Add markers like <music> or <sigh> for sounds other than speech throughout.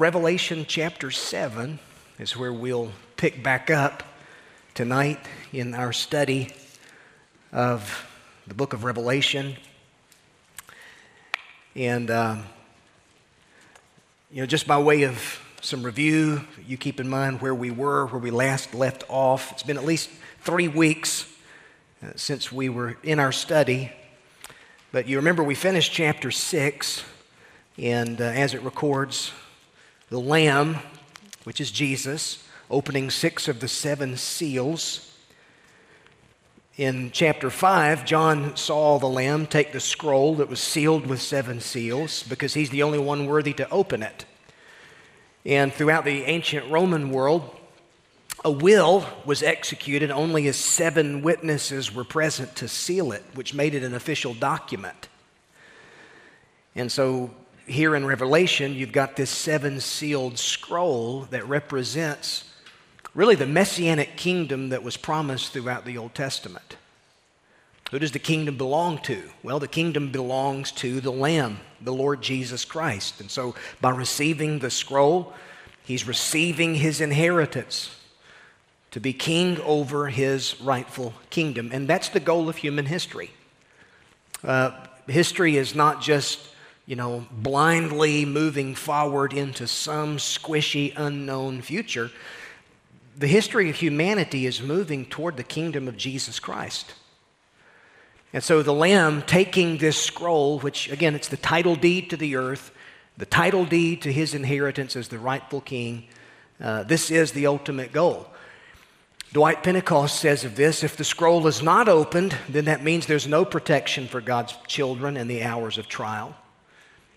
Revelation chapter 7 is where we'll pick back up tonight in our study of the book of Revelation. And, um, you know, just by way of some review, you keep in mind where we were, where we last left off. It's been at least three weeks uh, since we were in our study. But you remember we finished chapter 6, and uh, as it records, the Lamb, which is Jesus, opening six of the seven seals. In chapter 5, John saw the Lamb take the scroll that was sealed with seven seals because he's the only one worthy to open it. And throughout the ancient Roman world, a will was executed only as seven witnesses were present to seal it, which made it an official document. And so here in Revelation, you've got this seven sealed scroll that represents really the messianic kingdom that was promised throughout the Old Testament. Who does the kingdom belong to? Well, the kingdom belongs to the Lamb, the Lord Jesus Christ. And so by receiving the scroll, he's receiving his inheritance to be king over his rightful kingdom. And that's the goal of human history. Uh, history is not just you know, blindly moving forward into some squishy, unknown future. The history of humanity is moving toward the kingdom of Jesus Christ. And so the Lamb taking this scroll, which again, it's the title deed to the earth, the title deed to his inheritance as the rightful king, uh, this is the ultimate goal. Dwight Pentecost says of this if the scroll is not opened, then that means there's no protection for God's children in the hours of trial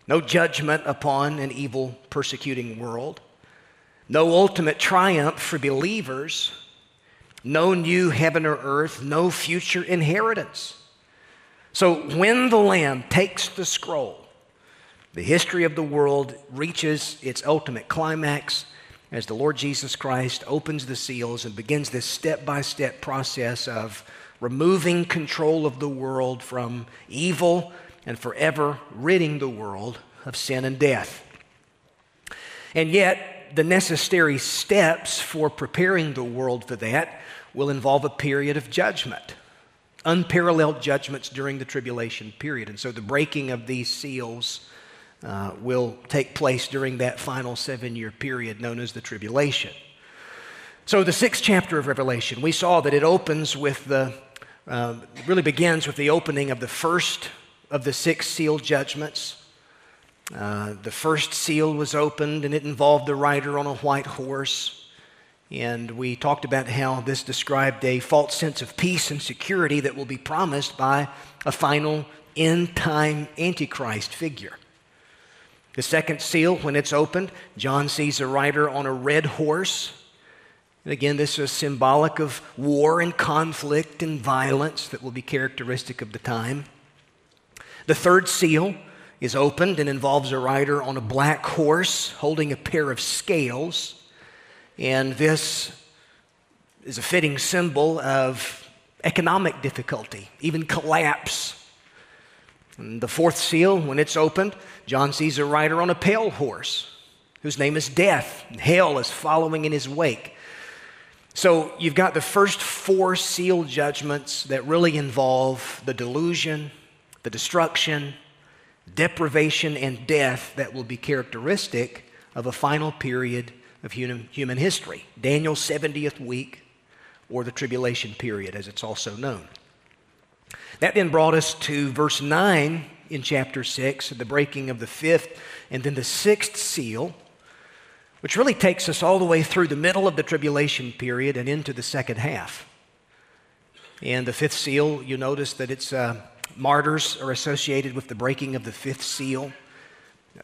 no judgment upon an evil, persecuting world, no ultimate triumph for believers, no new heaven or earth, no future inheritance. So when the Lamb takes the scroll, the history of the world reaches its ultimate climax as the Lord Jesus Christ opens the seals and begins this step by step process of removing control of the world from evil and forever ridding the world of sin and death. And yet, the necessary steps for preparing the world for that will involve a period of judgment, unparalleled judgments during the tribulation period. And so the breaking of these seals uh, will take place during that final seven year period known as the tribulation. So, the sixth chapter of Revelation, we saw that it opens with the, uh, really begins with the opening of the first of the six seal judgments. Uh, the first seal was opened, and it involved the rider on a white horse. And we talked about how this described a false sense of peace and security that will be promised by a final end time Antichrist figure. The second seal, when it's opened, John sees a rider on a red horse. And again, this is symbolic of war and conflict and violence that will be characteristic of the time. The third seal is opened and involves a rider on a black horse holding a pair of scales. And this is a fitting symbol of economic difficulty, even collapse. And the fourth seal, when it's opened, John sees a rider on a pale horse whose name is Death. Hell is following in his wake. So you've got the first four seal judgments that really involve the delusion, the destruction, deprivation, and death that will be characteristic of a final period of human, human history Daniel's 70th week, or the tribulation period, as it's also known. That then brought us to verse 9 in chapter 6, the breaking of the fifth and then the sixth seal, which really takes us all the way through the middle of the tribulation period and into the second half. And the fifth seal, you notice that it's. Uh, martyrs are associated with the breaking of the fifth seal,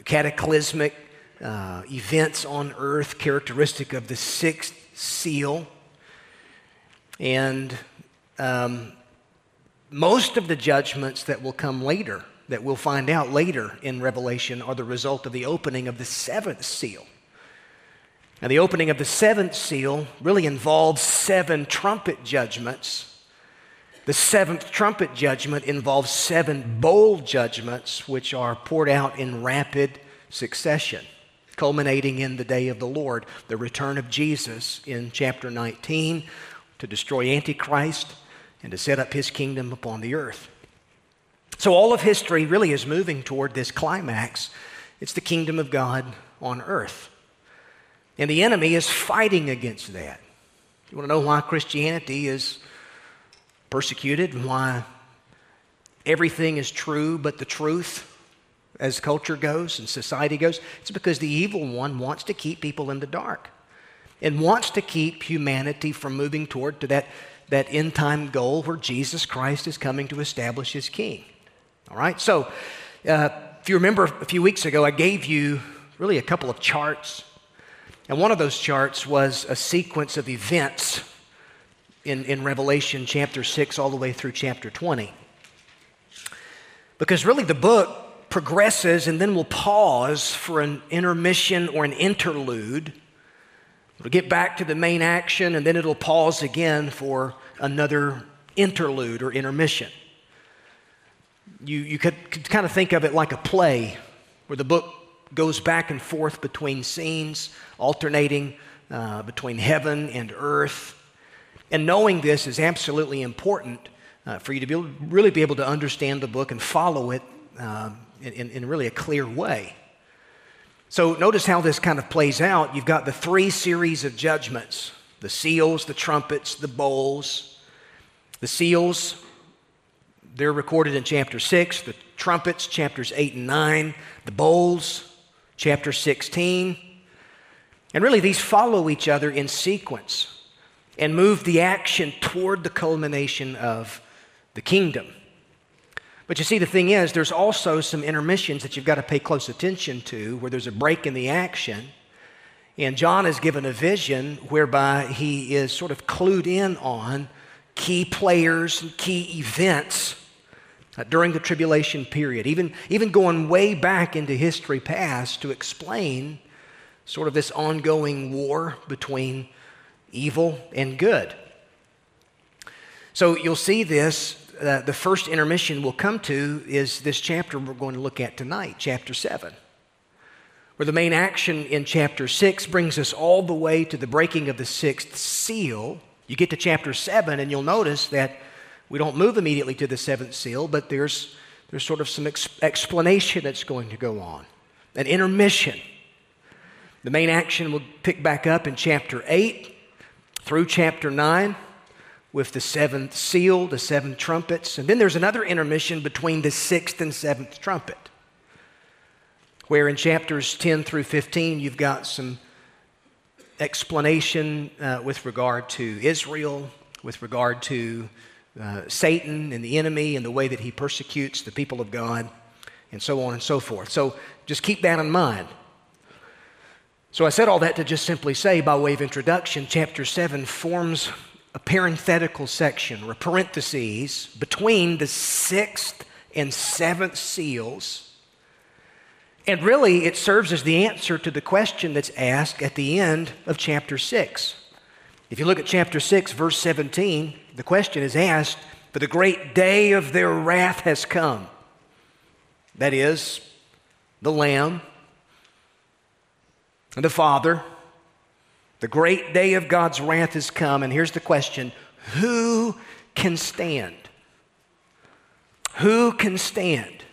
cataclysmic uh, events on earth characteristic of the sixth seal. And um, most of the judgments that will come later, that we'll find out later in Revelation, are the result of the opening of the seventh seal. Now, the opening of the seventh seal really involves seven trumpet judgments the seventh trumpet judgment involves seven bowl judgments, which are poured out in rapid succession. culminating in the day of the Lord, the return of Jesus in chapter 19 to destroy Antichrist and to set up his kingdom upon the earth. So, all of history really is moving toward this climax. It's the kingdom of God on earth. And the enemy is fighting against that. You want to know why Christianity is persecuted and why everything is true but the truth as culture goes and society goes? It's because the evil one wants to keep people in the dark and wants to keep humanity from moving toward to that, that end time goal where Jesus Christ is coming to establish his king. All right? So, uh, if you remember a few weeks ago, I gave you really a couple of charts. And one of those charts was a sequence of events in, in Revelation chapter 6 all the way through chapter 20. Because really the book progresses and then we'll pause for an intermission or an interlude. It'll get back to the main action and then it'll pause again for another interlude or intermission you, you could, could kind of think of it like a play where the book goes back and forth between scenes, alternating uh, between heaven and earth. And knowing this is absolutely important uh, for you to be able, really be able to understand the book and follow it um, in, in really a clear way. So, notice how this kind of plays out. You've got the three series of judgments the seals, the trumpets, the bowls. The seals they're recorded in chapter 6, the trumpets, chapters 8 and 9, the bowls, chapter 16. And really, these follow each other in sequence and move the action toward the culmination of the kingdom. But you see, the thing is, there's also some intermissions that you've got to pay close attention to where there's a break in the action. And John is given a vision whereby he is sort of clued in on key players and key events uh, during the tribulation period, even, even going way back into history past to explain sort of this ongoing war between evil and good. So you'll see this. Uh, the first intermission we'll come to is this chapter we're going to look at tonight, chapter 7, where the main action in chapter 6 brings us all the way to the breaking of the sixth seal. You get to chapter 7, and you'll notice that we don't move immediately to the seventh seal, but there's, there's sort of some ex- explanation that's going to go on, an intermission. The main action will pick back up in chapter 8 through chapter 9 with the seventh seal, the seven trumpets. And then there's another intermission between the sixth and seventh trumpet, where in chapters 10 through 15, you've got some explanation uh, with regard to Israel, with regard to uh, Satan and the enemy and the way that he persecutes the people of God, and so on and so forth. So just keep that in mind. So I said all that to just simply say, by way of introduction, chapter 7 forms a parenthetical section or parentheses between the sixth and seventh seals. And really, it serves as the answer to the question that's asked at the end of chapter 6. If you look at chapter 6, verse 17, the question is asked, For the great day of their wrath has come. That is, the Lamb the Father. The great day of God's wrath has come. And here's the question Who can stand? Who can stand?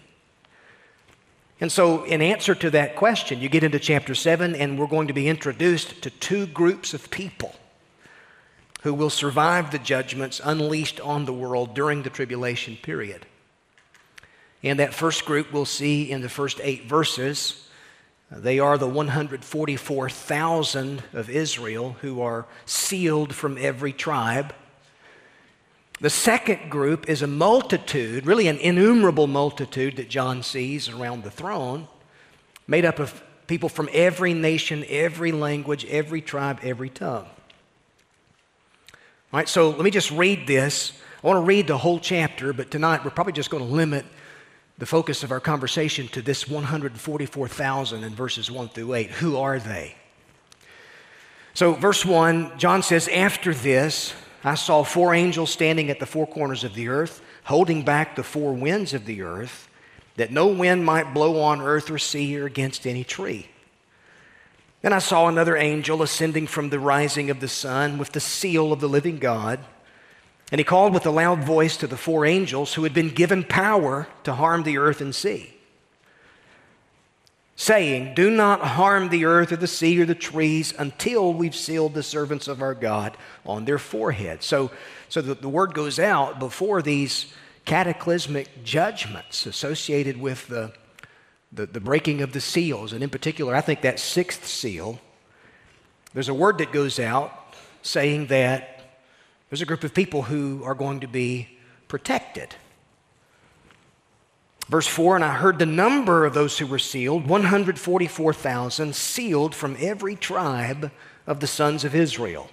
And so, in answer to that question, you get into chapter 7, and we're going to be introduced to two groups of people who will survive the judgments unleashed on the world during the tribulation period. And that first group we'll see in the first eight verses. They are the 144,000 of Israel who are sealed from every tribe. The second group is a multitude, really an innumerable multitude that John sees around the throne, made up of people from every nation, every language, every tribe, every tongue. All right, so let me just read this. I want to read the whole chapter, but tonight we're probably just going to limit the focus of our conversation to this 144,000 in verses 1 through 8. Who are they? So, verse 1, John says, After this, I saw four angels standing at the four corners of the earth, holding back the four winds of the earth, that no wind might blow on earth or sea or against any tree. Then I saw another angel ascending from the rising of the sun with the seal of the living God. And he called with a loud voice to the four angels who had been given power to harm the earth and sea, saying, Do not harm the earth or the sea or the trees until we've sealed the servants of our God on their foreheads. So, so the, the word goes out before these cataclysmic judgments associated with the the, the breaking of the seals. And in particular, I think that sixth seal, there's a word that goes out saying that there's a group of people who are going to be protected. Verse 4 And I heard the number of those who were sealed 144,000 sealed from every tribe of the sons of Israel.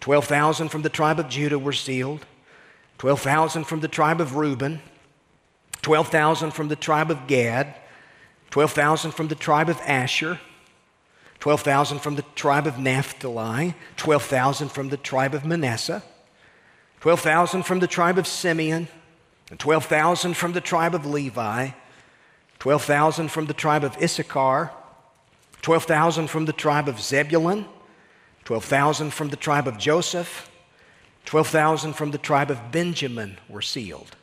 12,000 from the tribe of Judah were sealed, 12,000 from the tribe of Reuben, 12,000 from the tribe of Gad, 12,000 from the tribe of Asher, 12,000 from the tribe of Naphtali, 12,000 from the tribe of Manasseh, 12,000 from the tribe of Simeon, and 12,000 from the tribe of Levi, 12,000 from the tribe of Issachar, 12,000 from the tribe of Zebulun, 12,000 from the tribe of Joseph, 12,000 from the tribe of Benjamin were sealed.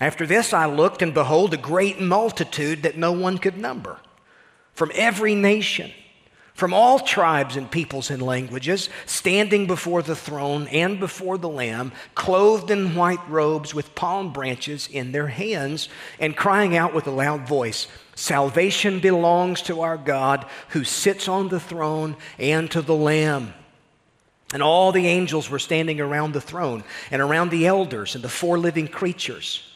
After this, I looked, and behold, a great multitude that no one could number from every nation, from all tribes and peoples and languages, standing before the throne and before the Lamb, clothed in white robes with palm branches in their hands, and crying out with a loud voice Salvation belongs to our God who sits on the throne and to the Lamb. And all the angels were standing around the throne and around the elders and the four living creatures.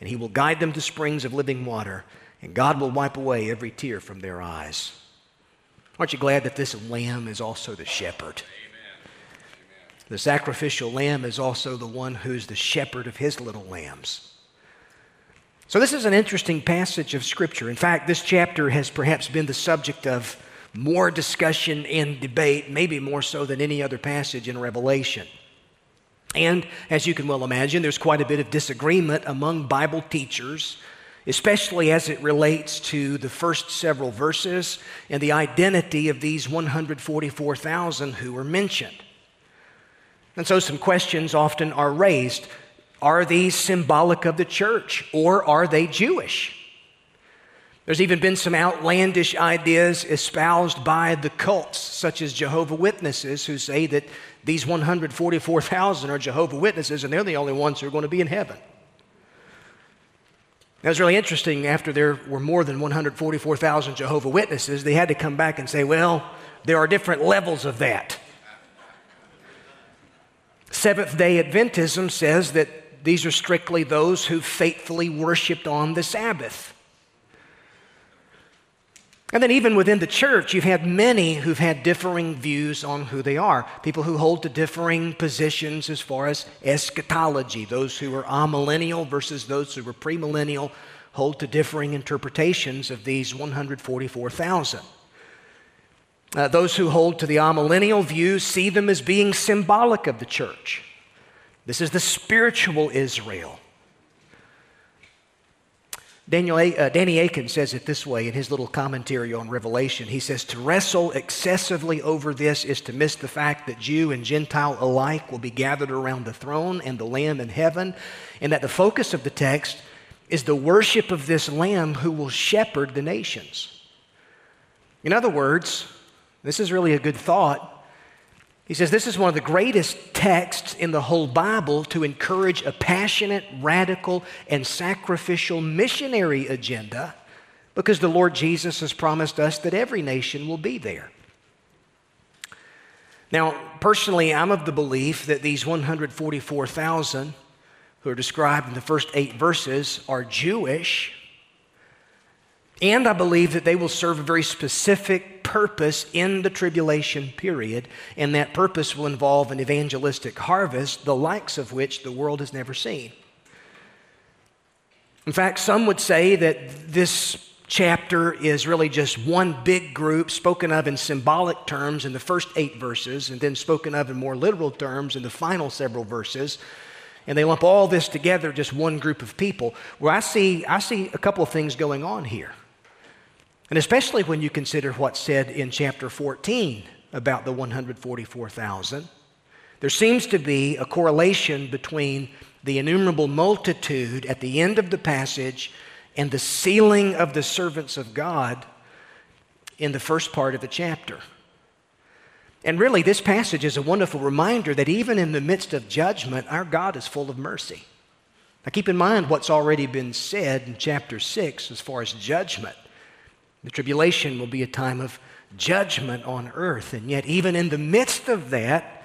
and he will guide them to springs of living water, and God will wipe away every tear from their eyes. Aren't you glad that this lamb is also the shepherd? Amen. The sacrificial lamb is also the one who's the shepherd of his little lambs. So, this is an interesting passage of Scripture. In fact, this chapter has perhaps been the subject of more discussion and debate, maybe more so than any other passage in Revelation. And as you can well imagine, there's quite a bit of disagreement among Bible teachers, especially as it relates to the first several verses and the identity of these 144,000 who were mentioned. And so some questions often are raised. Are these symbolic of the church or are they Jewish? There's even been some outlandish ideas espoused by the cults, such as Jehovah Witnesses, who say that these 144,000 are Jehovah Witnesses, and they're the only ones who are going to be in heaven. That was really interesting. After there were more than 144,000 Jehovah Witnesses, they had to come back and say, well, there are different levels of that. Seventh day Adventism says that these are strictly those who faithfully worshiped on the Sabbath. And then, even within the church, you've had many who've had differing views on who they are. People who hold to differing positions as far as eschatology. Those who are amillennial versus those who are premillennial hold to differing interpretations of these 144,000. Uh, those who hold to the amillennial view see them as being symbolic of the church. This is the spiritual Israel. Daniel, uh, Danny Akin says it this way in his little commentary on Revelation. He says, To wrestle excessively over this is to miss the fact that Jew and Gentile alike will be gathered around the throne and the Lamb in heaven, and that the focus of the text is the worship of this Lamb who will shepherd the nations. In other words, this is really a good thought. He says this is one of the greatest texts in the whole Bible to encourage a passionate, radical, and sacrificial missionary agenda because the Lord Jesus has promised us that every nation will be there. Now, personally, I'm of the belief that these 144,000 who are described in the first eight verses are Jewish. And I believe that they will serve a very specific purpose in the tribulation period, and that purpose will involve an evangelistic harvest, the likes of which the world has never seen. In fact, some would say that this chapter is really just one big group spoken of in symbolic terms in the first eight verses, and then spoken of in more literal terms in the final several verses. And they lump all this together, just one group of people. Where I see, I see a couple of things going on here. And especially when you consider what's said in chapter 14 about the 144,000, there seems to be a correlation between the innumerable multitude at the end of the passage and the sealing of the servants of God in the first part of the chapter. And really, this passage is a wonderful reminder that even in the midst of judgment, our God is full of mercy. Now, keep in mind what's already been said in chapter 6 as far as judgment. The tribulation will be a time of judgment on earth. And yet, even in the midst of that,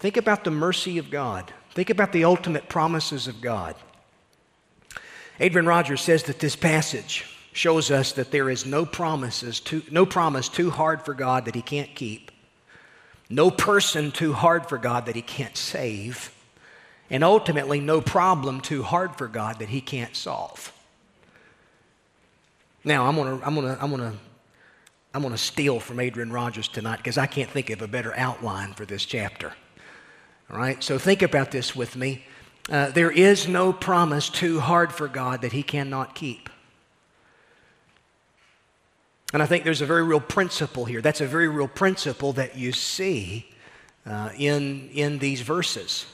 think about the mercy of God. Think about the ultimate promises of God. Adrian Rogers says that this passage shows us that there is no promises too, no promise too hard for God that he can't keep. No person too hard for God that he can't save. And ultimately no problem too hard for God that he can't solve. Now, I'm going to I'm to I'm to I'm to steal from Adrian Rogers tonight because I can't think of a better outline for this chapter. All right? So think about this with me. Uh, there is no promise too hard for God that He cannot keep. And I think there's a very real principle here. That's a very real principle that you see uh, in, in these verses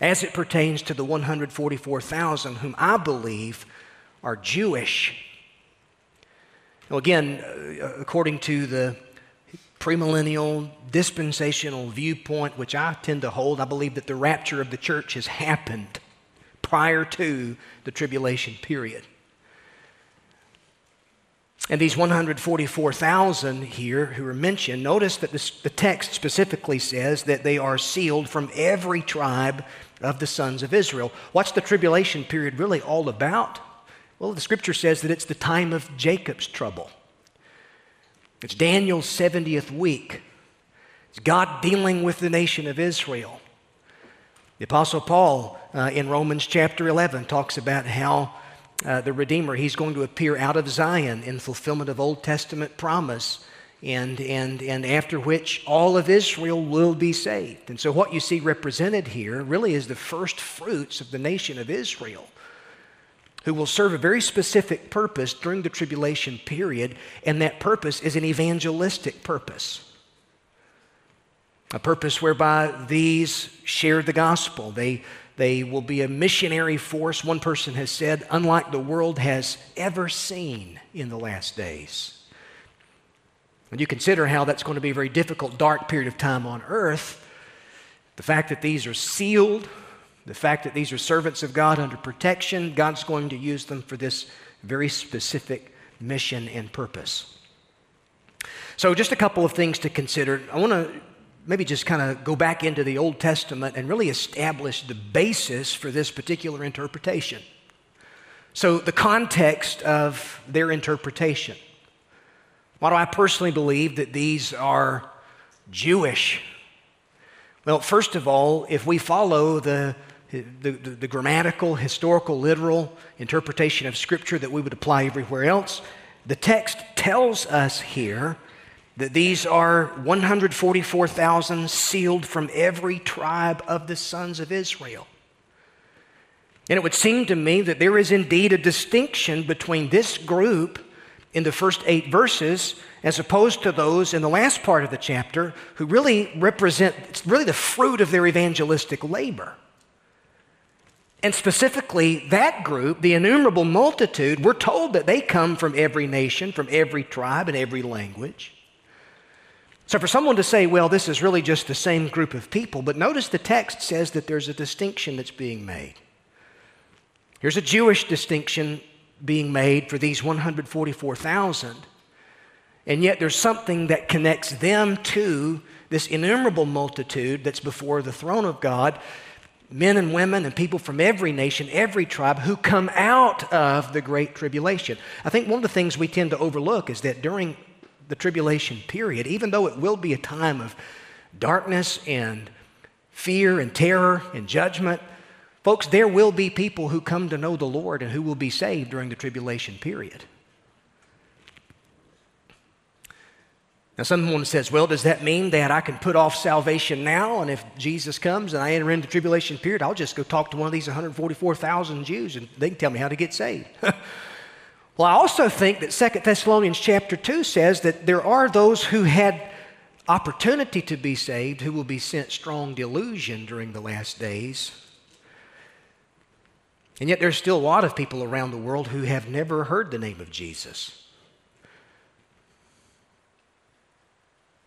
as it pertains to the 144,000 whom I believe are Jewish. Now, again, uh, according to the premillennial dispensational viewpoint, which I tend to hold, I believe that the rapture of the church has happened prior to the tribulation period. And these 144,000 here who are mentioned, notice that this, the text specifically says that they are sealed from every tribe of the sons of Israel. What's the tribulation period really all about? Well, the scripture says that it's the time of Jacob's trouble. It's Daniel's 70th week. It's God dealing with the nation of Israel. The Apostle Paul uh, in Romans chapter 11 talks about how uh, the Redeemer, he's going to appear out of Zion in fulfillment of Old Testament promise, and, and, and after which all of Israel will be saved. And so, what you see represented here really is the first fruits of the nation of Israel who will serve a very specific purpose during the tribulation period, and that purpose is an evangelistic purpose. A purpose whereby these share the gospel. They, they will be a missionary force, one person has said, unlike the world has ever seen in the last days. When you consider how that's going to be a very difficult, dark period of time on earth, the fact that these are sealed, the fact that these are servants of God under protection, God's going to use them for this very specific mission and purpose. So, just a couple of things to consider. I want to maybe just kind of go back into the Old Testament and really establish the basis for this particular interpretation. So, the context of their interpretation. Why do I personally believe that these are Jewish? Well, first of all, if we follow the the, the, the, grammatical, historical, literal interpretation of Scripture that we would apply everywhere else. The text tells us here that these are 144,000 sealed from every tribe of the sons of Israel. And it would seem to me that there is indeed a distinction between this group in the first eight verses as opposed to those in the last part of the chapter who really represent it's really the fruit of their evangelistic labor. And specifically, that group, the innumerable multitude, we're told that they come from every nation, from every tribe, and every language. So, for someone to say, well, this is really just the same group of people, but notice the text says that there's a distinction that's being made. Here's a Jewish distinction being made for these 144,000. And yet there's something that connects them to this innumerable multitude that's before the throne of God men and women and people from every nation, every tribe who come out of the Great Tribulation. I think one of the things we tend to overlook is that during the tribulation period, even though it will be a time of darkness and fear and terror and judgment, folks, there will be people who come to know the Lord and who will be saved during the tribulation period. Now, someone says, well, does that mean that I can put off salvation now? And if Jesus comes and I enter into the tribulation period, I'll just go talk to one of these 144,000 Jews and they can tell me how to get saved. <laughs> well, I also think that 2 Thessalonians chapter 2 says that there are those who had opportunity to be saved who will be sent strong delusion during the last days. And yet, there's still a lot of people around the world who have never heard the name of Jesus.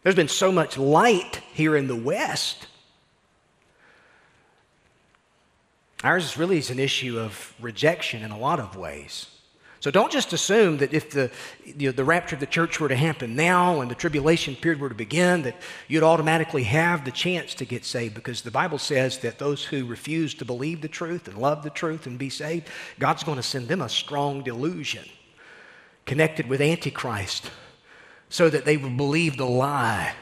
There's been so much light here in the West. Ours really is an issue of rejection in a lot of ways. So don't just assume that if the, you know, the rapture of the church were to happen now and the tribulation period were to begin, that you'd automatically have the chance to get saved because the Bible says that those who refuse to believe the truth and love the truth and be saved, God's going to send them a strong delusion connected with Antichrist so that they would believe the lie.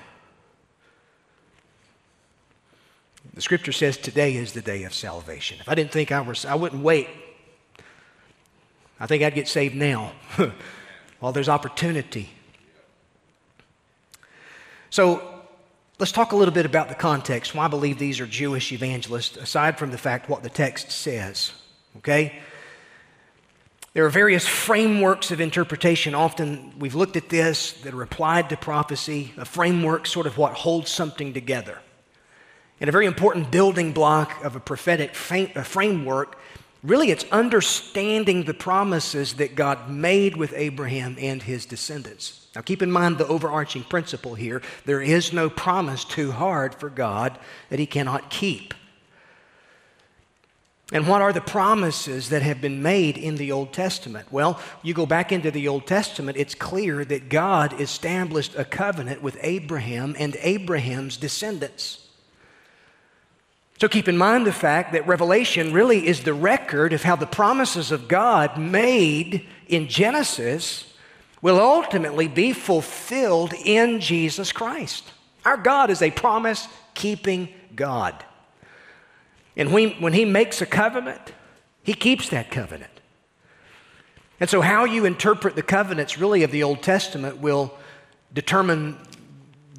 The scripture says today is the day of salvation. If I didn't think I was, I wouldn't wait. I think I'd get saved now <laughs> while there's opportunity. So let's talk a little bit about the context. Why I believe these are Jewish evangelists, aside from the fact what the text says. Okay? There are various frameworks of interpretation. Often we've looked at this that are applied to prophecy. A framework, sort of what holds something together. And a very important building block of a prophetic framework, really, it's understanding the promises that God made with Abraham and his descendants. Now, keep in mind the overarching principle here there is no promise too hard for God that he cannot keep. And what are the promises that have been made in the Old Testament? Well, you go back into the Old Testament, it's clear that God established a covenant with Abraham and Abraham's descendants. So keep in mind the fact that Revelation really is the record of how the promises of God made in Genesis will ultimately be fulfilled in Jesus Christ. Our God is a promise keeping God. And when, when he makes a covenant, he keeps that covenant. And so, how you interpret the covenants really of the Old Testament will determine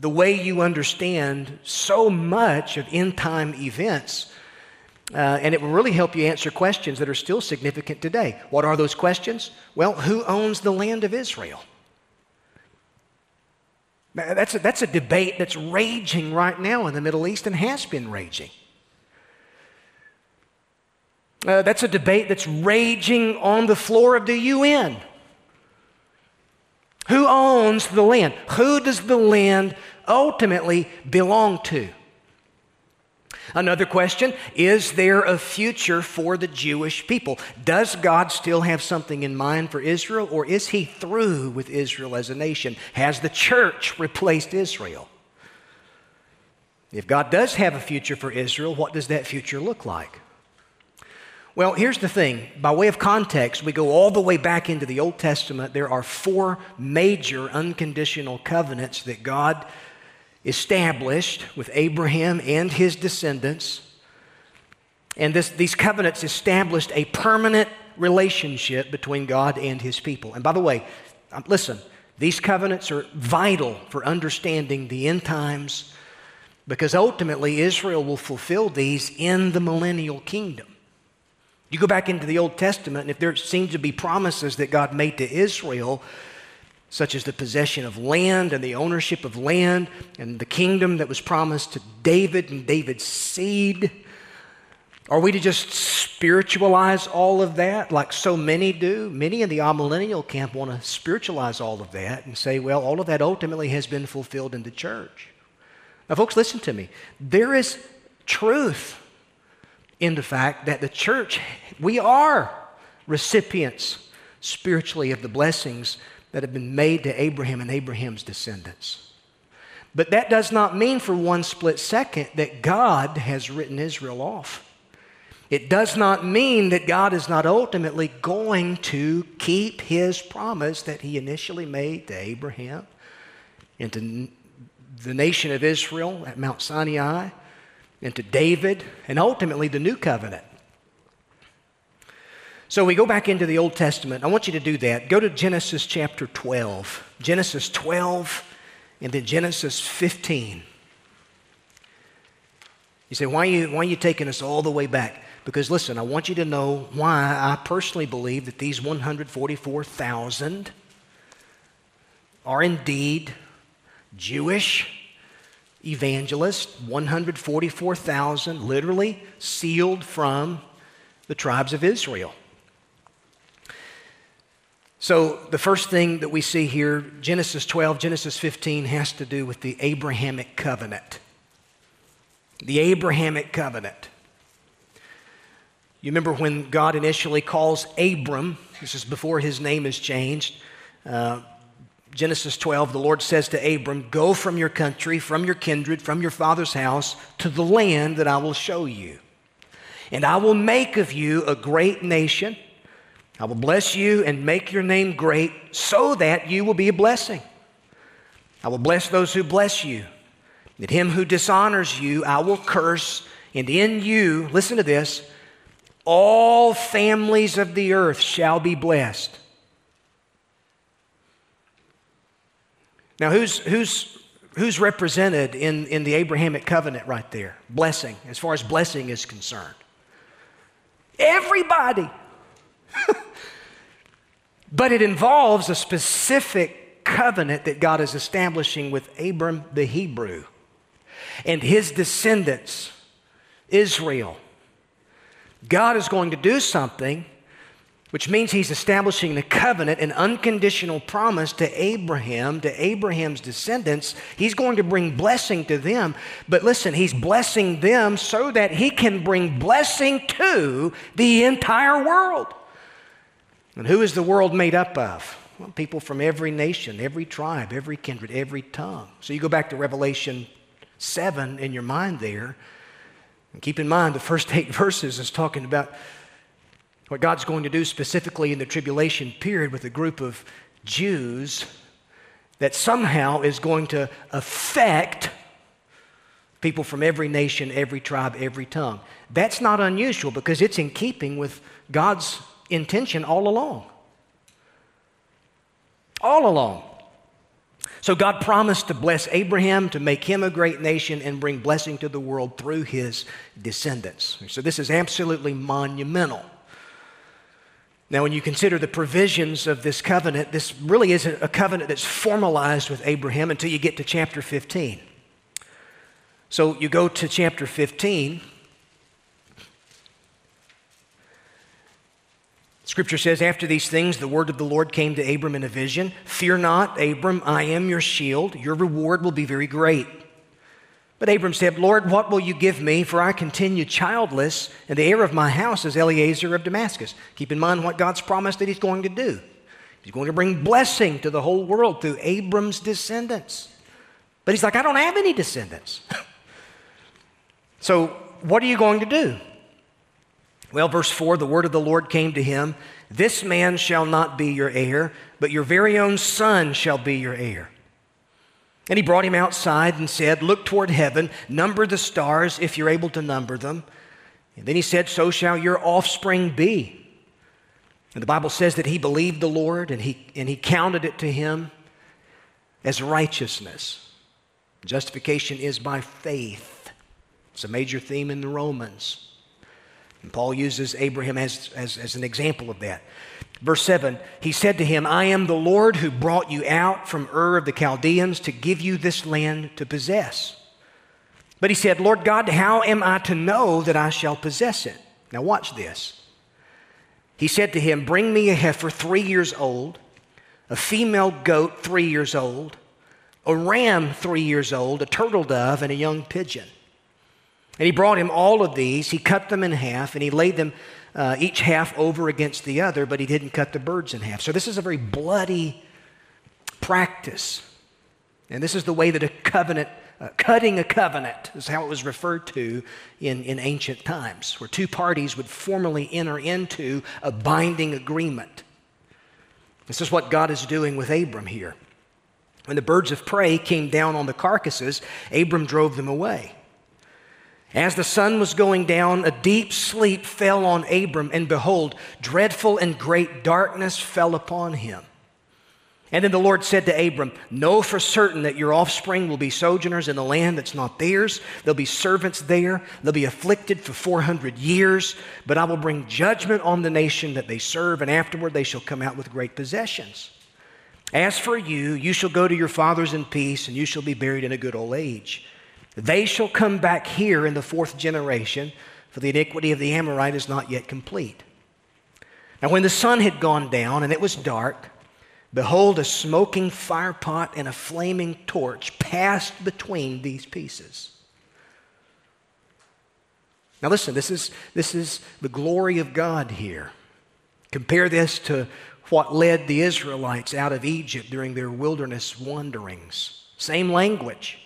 the way you understand so much of end time events. Uh, and it will really help you answer questions that are still significant today. What are those questions? Well, who owns the land of Israel? That's a, that's a debate that's raging right now in the Middle East and has been raging. Uh, that's a debate that's raging on the floor of the UN. Who owns the land? Who does the land ultimately belong to? Another question Is there a future for the Jewish people? Does God still have something in mind for Israel, or is He through with Israel as a nation? Has the church replaced Israel? If God does have a future for Israel, what does that future look like? Well, here's the thing. By way of context, we go all the way back into the Old Testament. There are four major unconditional covenants that God established with Abraham and his descendants. And this, these covenants established a permanent relationship between God and his people. And by the way, um, listen, these covenants are vital for understanding the end times because ultimately Israel will fulfill these in the millennial kingdom. You go back into the Old Testament, and if there seems to be promises that God made to Israel, such as the possession of land and the ownership of land and the kingdom that was promised to David and David's seed, Are we to just spiritualize all of that like so many do? Many in the amillennial camp want to spiritualize all of that and say, well, all of that ultimately has been fulfilled in the church. Now, folks, listen to me. There is truth in the fact that the church, we are recipients spiritually of the blessings that have been made to Abraham and Abraham's descendants. But that does not mean for one split second that God has written Israel off. It does not mean that God is not ultimately going to keep his promise that he initially made to Abraham and to the nation of Israel at Mount Sinai and to David and ultimately the new covenant. So we go back into the Old Testament. I want you to do that. Go to Genesis chapter 12. Genesis 12 and then Genesis 15. You say, why are you, why are you taking us all the way back? Because listen, I want you to know why I personally believe that these 144,000 are indeed Jewish evangelists, 144,000 literally sealed from the tribes of Israel. So, the first thing that we see here, Genesis 12, Genesis 15, has to do with the Abrahamic covenant. The Abrahamic covenant. You remember when God initially calls Abram, this is before his name is changed. Uh, Genesis 12, the Lord says to Abram, Go from your country, from your kindred, from your father's house, to the land that I will show you. And I will make of you a great nation. I will bless you and make your name great so that you will be a blessing. I will bless those who bless you. And him who dishonors you, I will curse. And in you, listen to this, all families of the earth shall be blessed. Now, who's, who's, who's represented in, in the Abrahamic covenant right there? Blessing, as far as blessing is concerned. Everybody. <laughs> but it involves a specific covenant that God is establishing with Abram the Hebrew and his descendants, Israel. God is going to do something, which means he's establishing the covenant, an unconditional promise to Abraham, to Abraham's descendants. He's going to bring blessing to them. But listen, he's blessing them so that he can bring blessing to the entire world. And who is the world made up of? Well, people from every nation, every tribe, every kindred, every tongue. So you go back to Revelation 7 in your mind there. And keep in mind, the first eight <laughs> verses is talking about what God's going to do specifically in the tribulation period with a group of Jews that somehow is going to affect people from every nation, every tribe, every tongue. That's not unusual because it's in keeping with God's intention all along. All along. So God promised to bless Abraham, to make him a great nation, and bring blessing to the world through his descendants. So this is absolutely monumental. Now, when you consider the provisions of this covenant, this really isn't a covenant that's formalized with Abraham until you get to chapter 15. So you go to chapter 15, Scripture says, After these things, the word of the Lord came to Abram in a vision Fear not, Abram, I am your shield. Your reward will be very great. But Abram said, Lord, what will you give me? For I continue childless, and the heir of my house is Eliezer of Damascus. Keep in mind what God's promised that he's going to do. He's going to bring blessing to the whole world through Abram's descendants. But he's like, I don't have any descendants. <laughs> so, what are you going to do? Well, verse 4 the word of the Lord came to him This man shall not be your heir, but your very own son shall be your heir. And he brought him outside and said, Look toward heaven, number the stars if you're able to number them. And then he said, So shall your offspring be. And the Bible says that he believed the Lord and he, and he counted it to him as righteousness. Justification is by faith. It's a major theme in the Romans. And Paul uses Abraham as, as, as an example of that. Verse 7 He said to him, I am the Lord who brought you out from Ur of the Chaldeans to give you this land to possess. But he said, Lord God, how am I to know that I shall possess it? Now, watch this. He said to him, Bring me a heifer three years old, a female goat three years old, a ram three years old, a turtle dove, and a young pigeon. And he brought him all of these. He cut them in half, and he laid them uh, each half over against the other, but he didn't cut the birds in half. So this is a very bloody practice. And this is the way that a covenant, uh, cutting a covenant, is how it was referred to in, in ancient times, where two parties would formally enter into a binding agreement. This is what God is doing with Abram here. When the birds of prey came down on the carcasses, Abram drove them away. As the sun was going down, a deep sleep fell on Abram, and behold, dreadful and great darkness fell upon him. And then the Lord said to Abram, Know for certain that your offspring will be sojourners in the land that's not theirs. They'll be servants there. They'll be afflicted for 400 years. But I will bring judgment on the nation that they serve, and afterward they shall come out with great possessions. As for you, you shall go to your fathers in peace, and you shall be buried in a good old age. They shall come back here in the fourth generation, for the iniquity of the Amorite is not yet complete. Now, when the sun had gone down and it was dark, behold, a smoking firepot and a flaming torch passed between these pieces. Now, listen, this is, this is the glory of God here. Compare this to what led the Israelites out of Egypt during their wilderness wanderings. Same language.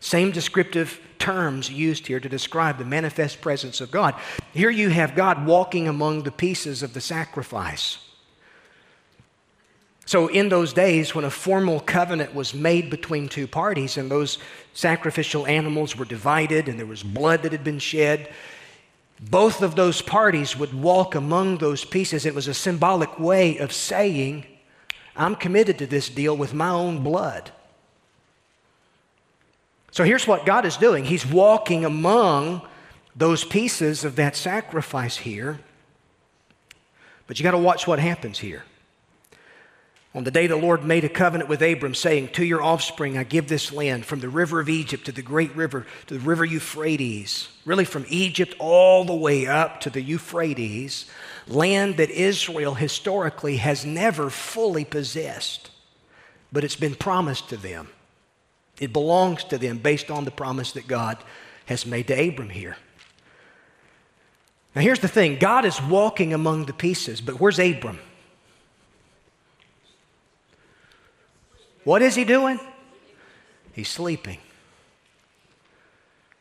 Same descriptive terms used here to describe the manifest presence of God. Here you have God walking among the pieces of the sacrifice. So, in those days, when a formal covenant was made between two parties and those sacrificial animals were divided and there was blood that had been shed, both of those parties would walk among those pieces. It was a symbolic way of saying, I'm committed to this deal with my own blood. So here's what God is doing He's walking among those pieces of that sacrifice here. But you got to watch what happens here. On the day the Lord made a covenant with Abram, saying, To your offspring I give this land, from the river of Egypt to the great river, to the river Euphrates, really from Egypt all the way up to the Euphrates, land that Israel historically has never fully possessed, but it's been promised to them. It belongs to them based on the promise that God has made to Abram here. Now, here's the thing God is walking among the pieces, but where's Abram? What is he doing? He's sleeping.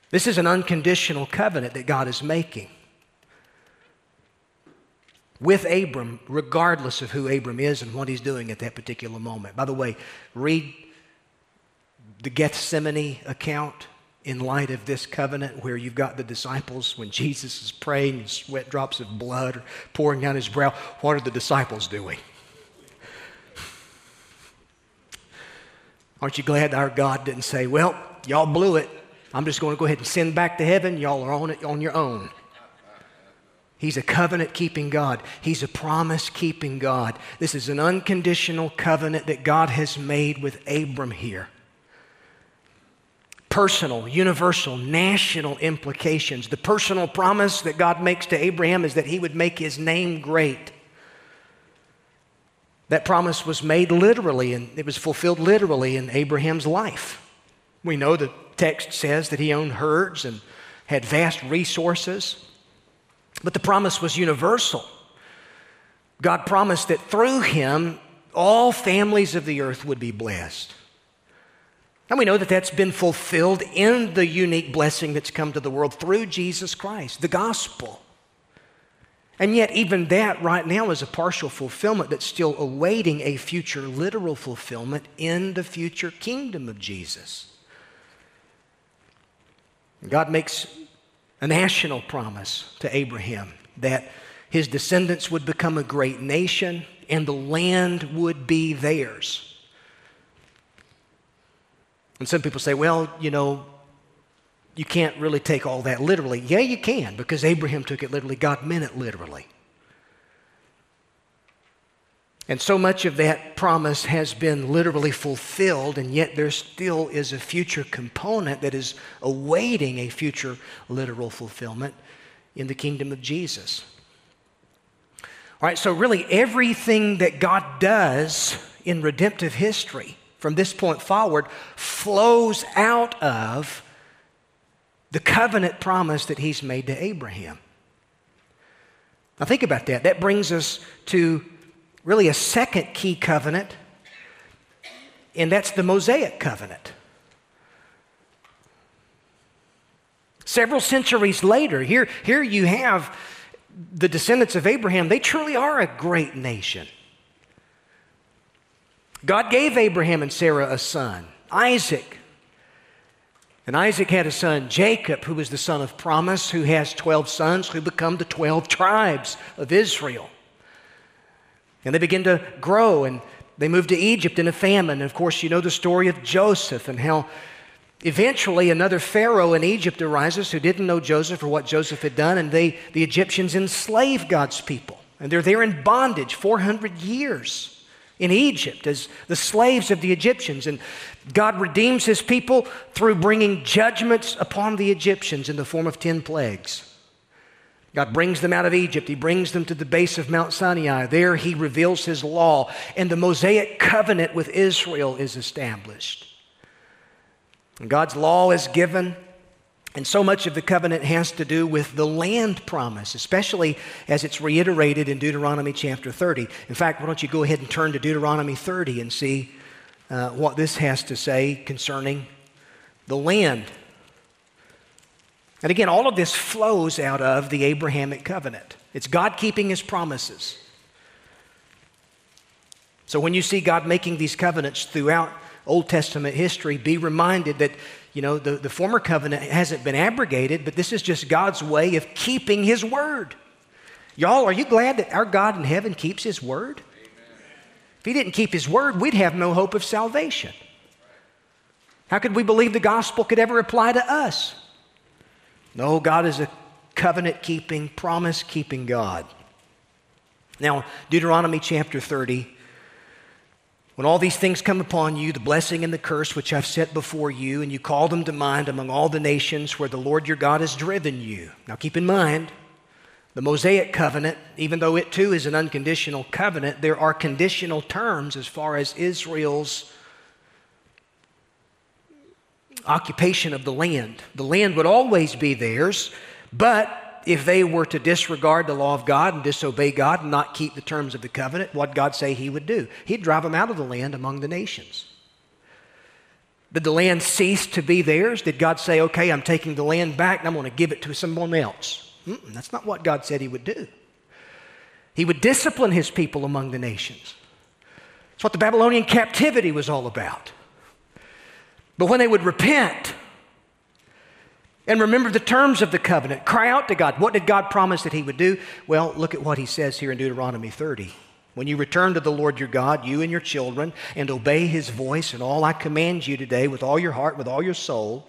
This is an unconditional covenant that God is making with Abram, regardless of who Abram is and what he's doing at that particular moment. By the way, read the Gethsemane account in light of this covenant where you've got the disciples when Jesus is praying sweat drops of blood are pouring down his brow. What are the disciples doing? Aren't you glad our God didn't say, Well, y'all blew it. I'm just going to go ahead and send back to heaven. Y'all are on it on your own. He's a covenant keeping God. He's a promise keeping God. This is an unconditional covenant that God has made with Abram here personal, universal, national implications. The personal promise that God makes to Abraham is that he would make his name great. That promise was made literally and it was fulfilled literally in Abraham's life. We know the text says that he owned herds and had vast resources, but the promise was universal. God promised that through him, all families of the earth would be blessed. And we know that that's been fulfilled in the unique blessing that's come to the world through Jesus Christ, the gospel. And yet, even that right now is a partial fulfillment that's still awaiting a future literal fulfillment in the future kingdom of Jesus. God makes a national promise to Abraham that his descendants would become a great nation and the land would be theirs. And some people say, well, you know, you can't really take all that literally. Yeah, you can, because Abraham took it literally. God meant it literally. And so much of that promise has been literally fulfilled, and yet there still is a future component that is awaiting a future literal fulfillment in the kingdom of Jesus. All right, so really everything that God does in redemptive history from this point forward flows out of the covenant promise that He's made to Abraham. Now, think about that. That brings us to really a second key covenant, and that's the Mosaic covenant. Several centuries later, here, here you have the descendants of Abraham. They truly are a great nation. God gave Abraham and Sarah a son, Isaac. And Isaac had a son, Jacob, who was the son of promise, who has 12 sons who become the 12 tribes of Israel. And they begin to grow and they move to Egypt in a famine. And of course, you know the story of Joseph and how eventually another Pharaoh in Egypt arises who didn't know Joseph or what Joseph had done, and they, the Egyptians enslave God's people. And they're there in bondage 400 years in Egypt as the slaves of the Egyptians. And God redeems his people through bringing judgments upon the Egyptians in the form of 10 plagues. God brings them out of Egypt. He brings them to the base of Mount Sinai. There he reveals his law, and the Mosaic covenant with Israel is established. And God's law is given, and so much of the covenant has to do with the land promise, especially as it's reiterated in Deuteronomy chapter 30. In fact, why don't you go ahead and turn to Deuteronomy 30 and see uh, what this has to say concerning the land and again, all of this flows out of the Abrahamic covenant. It's God keeping his promises. So when you see God making these covenants throughout Old Testament history, be reminded that, you know, the, the former covenant hasn't been abrogated, but this is just God's way of keeping his word. Y'all, are you glad that our God in heaven keeps his word? Amen. If he didn't keep his word, we'd have no hope of salvation. How could we believe the gospel could ever apply to us? No, God is a covenant keeping, promise keeping God. Now, Deuteronomy chapter 30. When all these things come upon you, the blessing and the curse which I've set before you, and you call them to mind among all the nations where the Lord your God has driven you. Now keep in mind, the Mosaic covenant, even though it too is an unconditional covenant, there are conditional terms as far as Israel's occupation of the land. The land would always be theirs, but if they were to disregard the law of God and disobey God and not keep the terms of the covenant, what God say he would do? He'd drive them out of the land among the nations. Did the land cease to be theirs? Did God say, okay, I'm taking the land back and I'm going to give it to someone else? Mm-mm, that's not what God said he would do. He would discipline his people among the nations. That's what the Babylonian captivity was all about. But when they would repent and remember the terms of the covenant, cry out to God, what did God promise that He would do? Well, look at what He says here in Deuteronomy 30. When you return to the Lord your God, you and your children, and obey His voice and all I command you today with all your heart, with all your soul.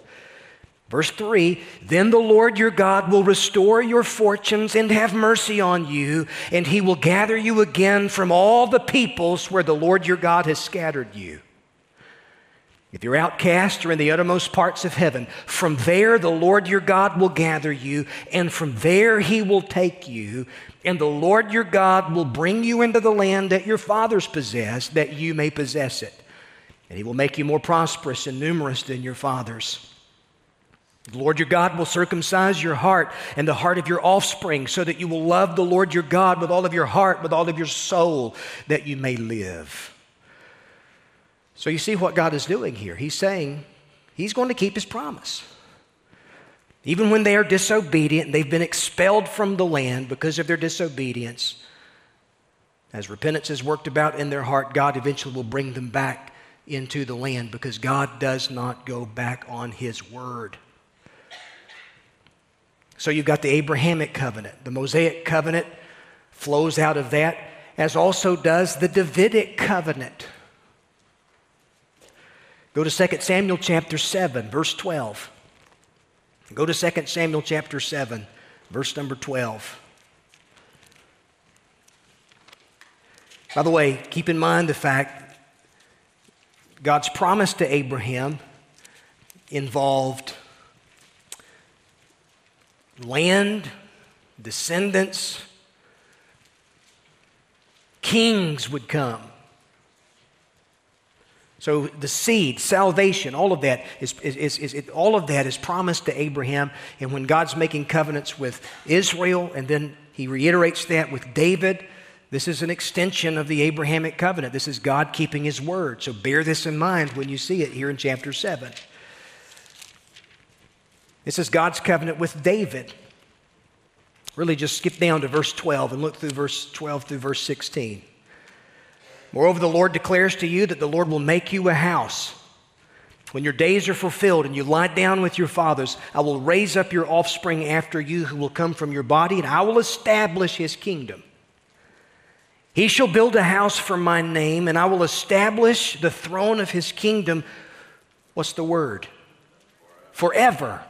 Verse 3 Then the Lord your God will restore your fortunes and have mercy on you, and he will gather you again from all the peoples where the Lord your God has scattered you. If you're outcast or in the uttermost parts of heaven, from there the Lord your God will gather you, and from there he will take you. And the Lord your God will bring you into the land that your fathers possessed, that you may possess it. And he will make you more prosperous and numerous than your fathers. The Lord your God will circumcise your heart and the heart of your offspring, so that you will love the Lord your God with all of your heart, with all of your soul, that you may live. So you see what God is doing here. He's saying He's going to keep His promise. Even when they are disobedient, they've been expelled from the land because of their disobedience. As repentance is worked about in their heart, God eventually will bring them back into the land because God does not go back on His word. So you've got the Abrahamic covenant. The Mosaic covenant flows out of that, as also does the Davidic covenant. Go to 2 Samuel chapter 7, verse 12. Go to 2 Samuel chapter 7, verse number 12. By the way, keep in mind the fact God's promise to Abraham involved land, descendants, kings would come. So the seed, salvation, all of that is, is, is, is, all of that is promised to Abraham. And when God's making covenants with Israel, and then he reiterates that with David, this is an extension of the Abrahamic covenant. This is God keeping his word. So bear this in mind when you see it here in chapter 7. This is God's covenant with David. Really, just skip down to verse 12 and look through verse 12 through verse 16. Moreover, the Lord declares to you that the Lord will make you a house. When your days are fulfilled and you lie down with your fathers, I will raise up your offspring after you who will come from your body, and I will establish his kingdom. He shall build a house for my name, and I will establish the throne of his kingdom. What's the word? Forever.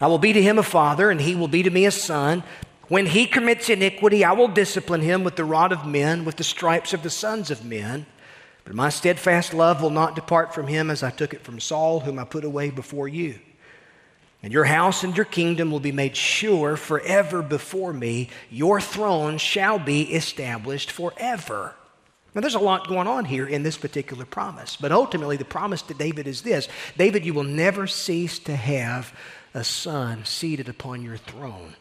I will be to him a father, and he will be to me a son. When he commits iniquity, I will discipline him with the rod of men, with the stripes of the sons of men. But my steadfast love will not depart from him as I took it from Saul, whom I put away before you. And your house and your kingdom will be made sure forever before me. Your throne shall be established forever. Now, there's a lot going on here in this particular promise, but ultimately, the promise to David is this David, you will never cease to have a son seated upon your throne.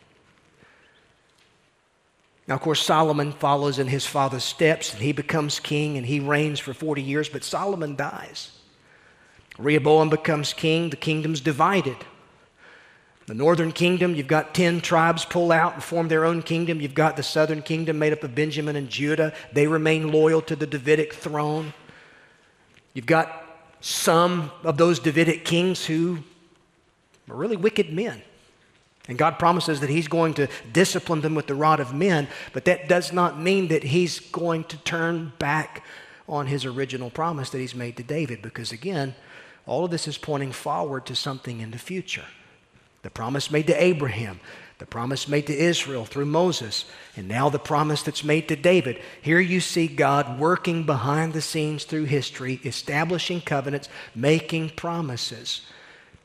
Now, of course, Solomon follows in his father's steps and he becomes king and he reigns for 40 years, but Solomon dies. Rehoboam becomes king, the kingdom's divided. The northern kingdom, you've got 10 tribes pull out and form their own kingdom. You've got the southern kingdom made up of Benjamin and Judah. They remain loyal to the Davidic throne. You've got some of those Davidic kings who are really wicked men. And God promises that He's going to discipline them with the rod of men, but that does not mean that He's going to turn back on His original promise that He's made to David, because again, all of this is pointing forward to something in the future. The promise made to Abraham, the promise made to Israel through Moses, and now the promise that's made to David. Here you see God working behind the scenes through history, establishing covenants, making promises.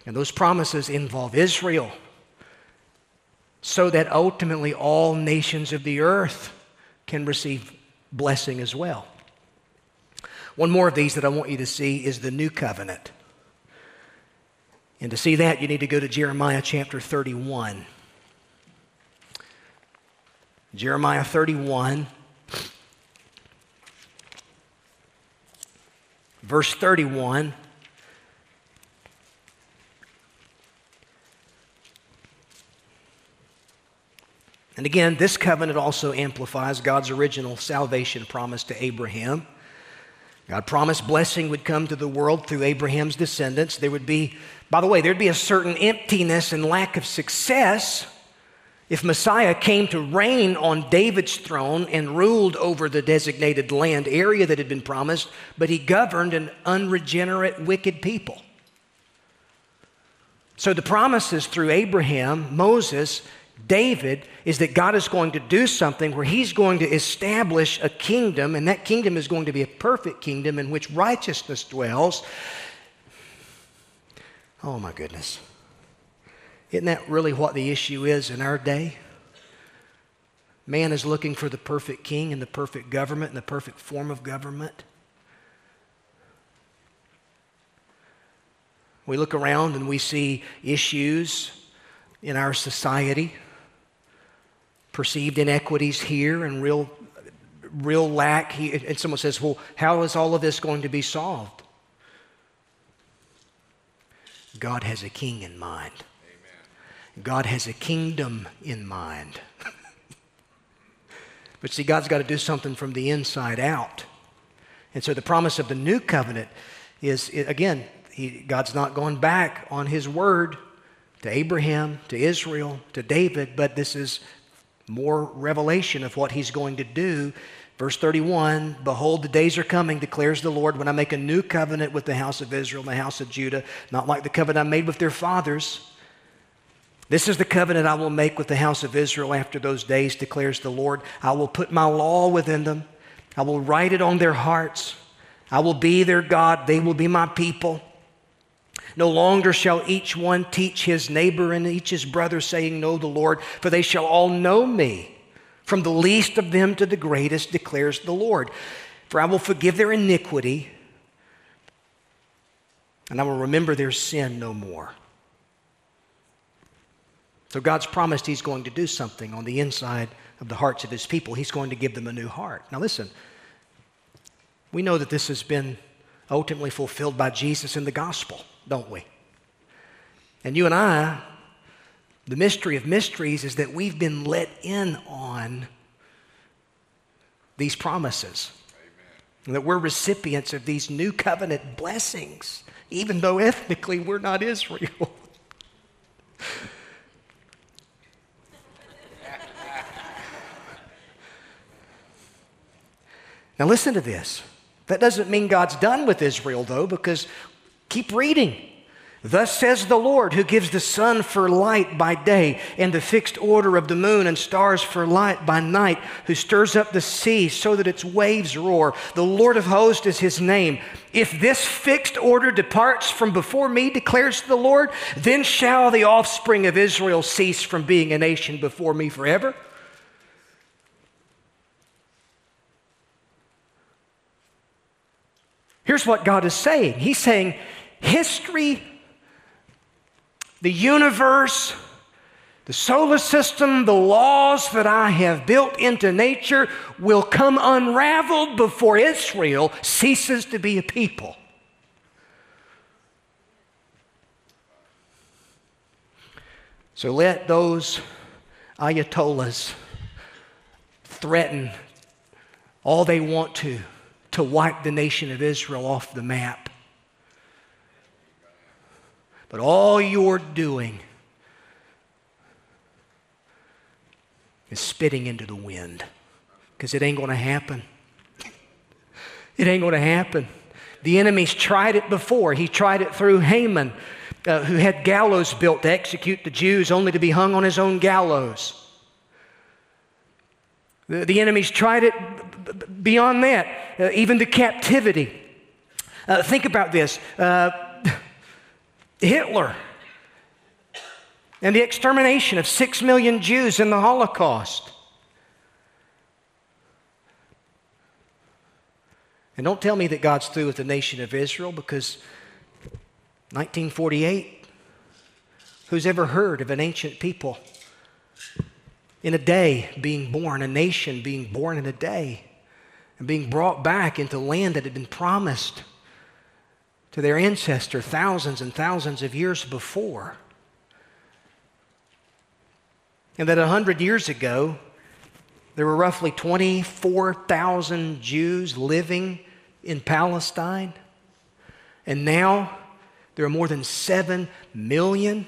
And those promises involve Israel, so that ultimately all nations of the earth can receive blessing as well. One more of these that I want you to see is the new covenant. And to see that, you need to go to Jeremiah chapter 31. Jeremiah 31, verse 31. And again, this covenant also amplifies God's original salvation promise to Abraham. God promised blessing would come to the world through Abraham's descendants. There would be, by the way, there'd be a certain emptiness and lack of success if Messiah came to reign on David's throne and ruled over the designated land area that had been promised, but he governed an unregenerate, wicked people. So the promises through Abraham, Moses, David is that God is going to do something where he's going to establish a kingdom, and that kingdom is going to be a perfect kingdom in which righteousness dwells. Oh my goodness. Isn't that really what the issue is in our day? Man is looking for the perfect king and the perfect government and the perfect form of government. We look around and we see issues in our society perceived inequities here and real, real lack. and someone says, Well, how is all of this going to be solved? God has a king in mind. Amen. God has a kingdom in mind. <laughs> but see, God's got to do something from the inside out. And so the promise of the new covenant is, again, he, God's not going back on his word to Abraham, to Israel, to David, but this is more revelation of what he's going to do. Verse 31 Behold, the days are coming, declares the Lord, when I make a new covenant with the house of Israel and the house of Judah, not like the covenant I made with their fathers. This is the covenant I will make with the house of Israel after those days, declares the Lord. I will put my law within them I will write it on their hearts. I will be their God. They will be my people. No longer shall each one teach his neighbor and each his brother, saying, Know the Lord, for they shall all know me, from the least of them to the greatest, declares the Lord. For I will forgive their iniquity, and I will remember their sin no more. So God's promised He's going to do something on the inside of the hearts of His people. He's going to give them a new heart. Now, listen, we know that this has been ultimately fulfilled by Jesus in the gospel, don't we? And you and I, the mystery of mysteries is that we've been let in on these promises. And that we're recipients of these new covenant blessings, even though ethnically we're not Israel. <laughs> now, listen to this. That doesn't mean God's done with Israel, though, because keep reading. Thus says the Lord, who gives the sun for light by day, and the fixed order of the moon and stars for light by night, who stirs up the sea so that its waves roar. The Lord of hosts is his name. If this fixed order departs from before me, declares the Lord, then shall the offspring of Israel cease from being a nation before me forever. Here's what God is saying He's saying, history, the universe, the solar system, the laws that I have built into nature will come unraveled before Israel ceases to be a people. So let those ayatollahs threaten all they want to to wipe the nation of Israel off the map. But all you're doing is spitting into the wind because it ain't going to happen. It ain't going to happen. The enemy's tried it before. He tried it through Haman, uh, who had gallows built to execute the Jews, only to be hung on his own gallows. The, the enemy's tried it beyond that, uh, even to captivity. Uh, think about this uh, Hitler and the extermination of six million Jews in the Holocaust. And don't tell me that God's through with the nation of Israel because 1948, who's ever heard of an ancient people in a day being born, a nation being born in a day? and being brought back into land that had been promised to their ancestor thousands and thousands of years before. And that a hundred years ago, there were roughly 24,000 Jews living in Palestine. And now there are more than 7 million.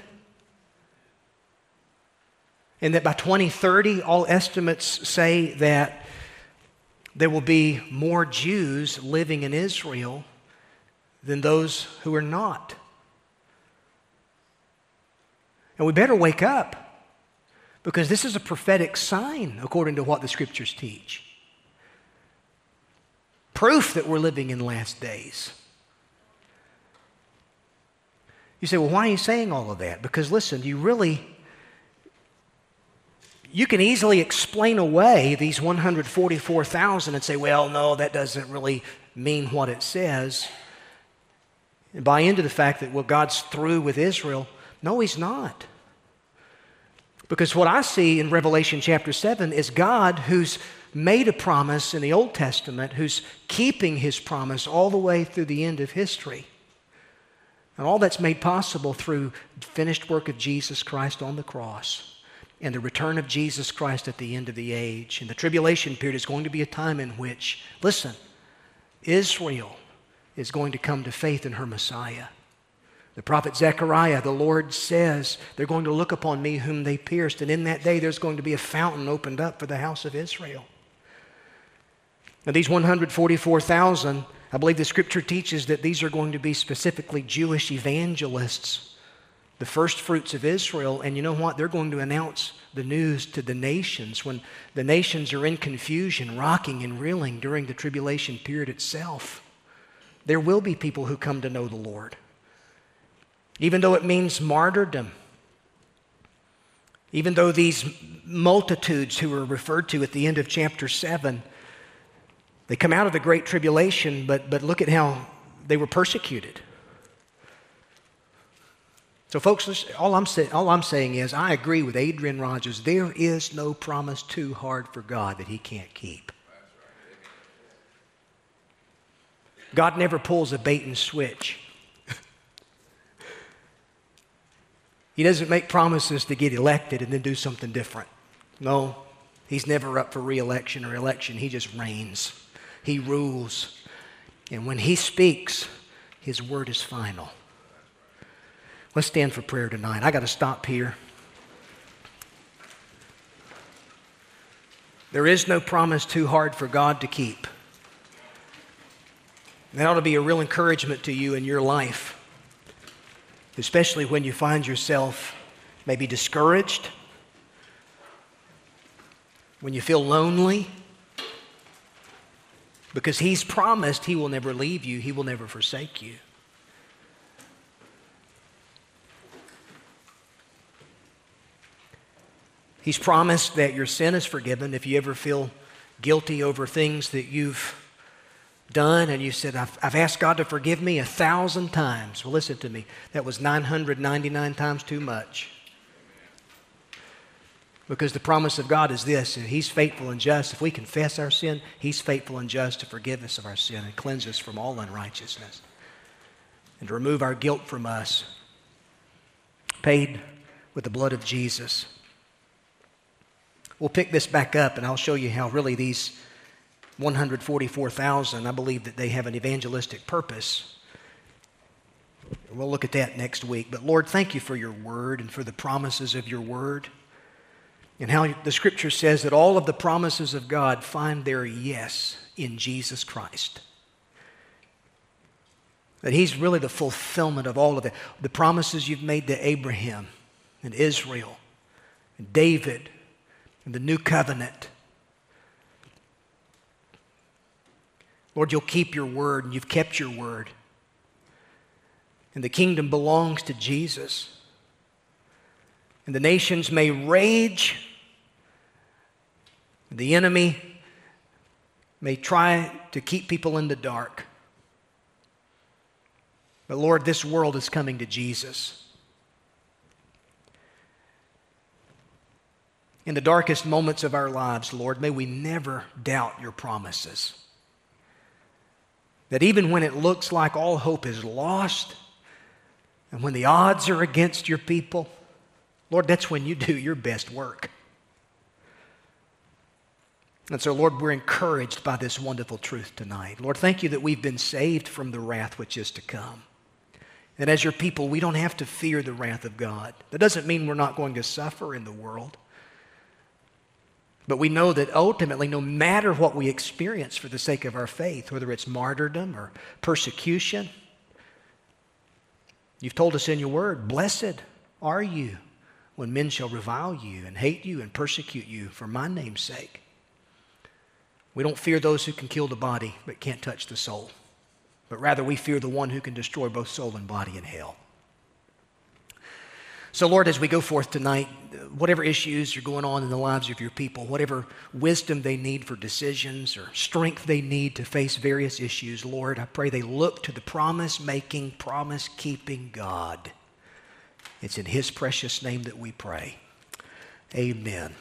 And that by 2030, all estimates say that there will be more Jews living in Israel than those who are not. And we better wake up because this is a prophetic sign according to what the scriptures teach. Proof that we're living in last days. You say, well, why are you saying all of that? Because listen, you really you can easily explain away these 144,000 and say, well, no, that doesn't really mean what it says. And buy into the fact that, well, God's through with Israel. No, He's not. Because what I see in Revelation chapter 7 is God who's made a promise in the Old Testament, who's keeping His promise all the way through the end of history. And all that's made possible through the finished work of Jesus Christ on the cross and the return of Jesus Christ at the end of the age. And the tribulation period is going to be a time in which, listen, Israel is going to come to faith in her Messiah. The prophet Zechariah, the Lord says, They're going to look upon me whom they pierced, and in that day there's going to be a fountain opened up for the house of Israel. Now, these 144,000, I believe the scripture teaches that these are going to be specifically Jewish evangelists the first fruits of Israel. And you know what? They're going to announce the news to the nations when the nations are in confusion, rocking and reeling during the tribulation period itself. There will be people who come to know the Lord. Even though it means martyrdom, even though these multitudes who are referred to at the end of chapter 7, they come out of the Great Tribulation, but, but look at how they were persecuted. So, folks, all I'm, say, all I'm saying is I agree with Adrian Rogers. There is no promise too hard for God that He can't keep. God never pulls a bait and switch. <laughs> he doesn't make promises to get elected and then do something different. No, He's never up for reelection or election. He just reigns, He rules. And when He speaks, His word is final. Let's stand for prayer tonight. I got to stop here. There is no promise too hard for God to keep. That ought to be a real encouragement to you in your life, especially when you find yourself maybe discouraged, when you feel lonely, because He's promised He will never leave you, He will never forsake you. He's promised that your sin is forgiven if you ever feel guilty over things that you've done and you said, I've, I've, asked God to forgive me a thousand times. Well, listen to me. That was 999 times too much. Because the promise of God is this and He's faithful and just. If we confess our sin, He's faithful and just to forgive us of our sin and cleanse us from all unrighteousness and to remove our guilt from us. Paid with the blood of Jesus. We'll pick this back up and I'll show you how really these 144,000, I believe that they have an evangelistic purpose. We'll look at that next week. But Lord, thank you for your word and for the promises of your word. And how the scripture says that all of the promises of God find their yes in Jesus Christ. That he's really the fulfillment of all of it. The promises you've made to Abraham and Israel and David and the new covenant. Lord, you'll keep your word, and you've kept your word. And the kingdom belongs to Jesus. And the nations may rage, the enemy may try to keep people in the dark. But Lord, this world is coming to Jesus. In the darkest moments of our lives, Lord, may we never doubt your promises. That even when it looks like all hope is lost, and when the odds are against your people, Lord, that's when you do your best work. And so, Lord, we're encouraged by this wonderful truth tonight. Lord, thank you that we've been saved from the wrath which is to come. And as your people, we don't have to fear the wrath of God. That doesn't mean we're not going to suffer in the world. But we know that ultimately, no matter what we experience for the sake of our faith, whether it's martyrdom or persecution, you've told us in your word, blessed are you when men shall revile you and hate you and persecute you for my name's sake. We don't fear those who can kill the body but can't touch the soul, but rather we fear the one who can destroy both soul and body in hell. So, Lord, as we go forth tonight, whatever issues are going on in the lives of your people, whatever wisdom they need for decisions or strength they need to face various issues, Lord, I pray they look to the promise making, promise keeping God. It's in His precious name that we pray. Amen.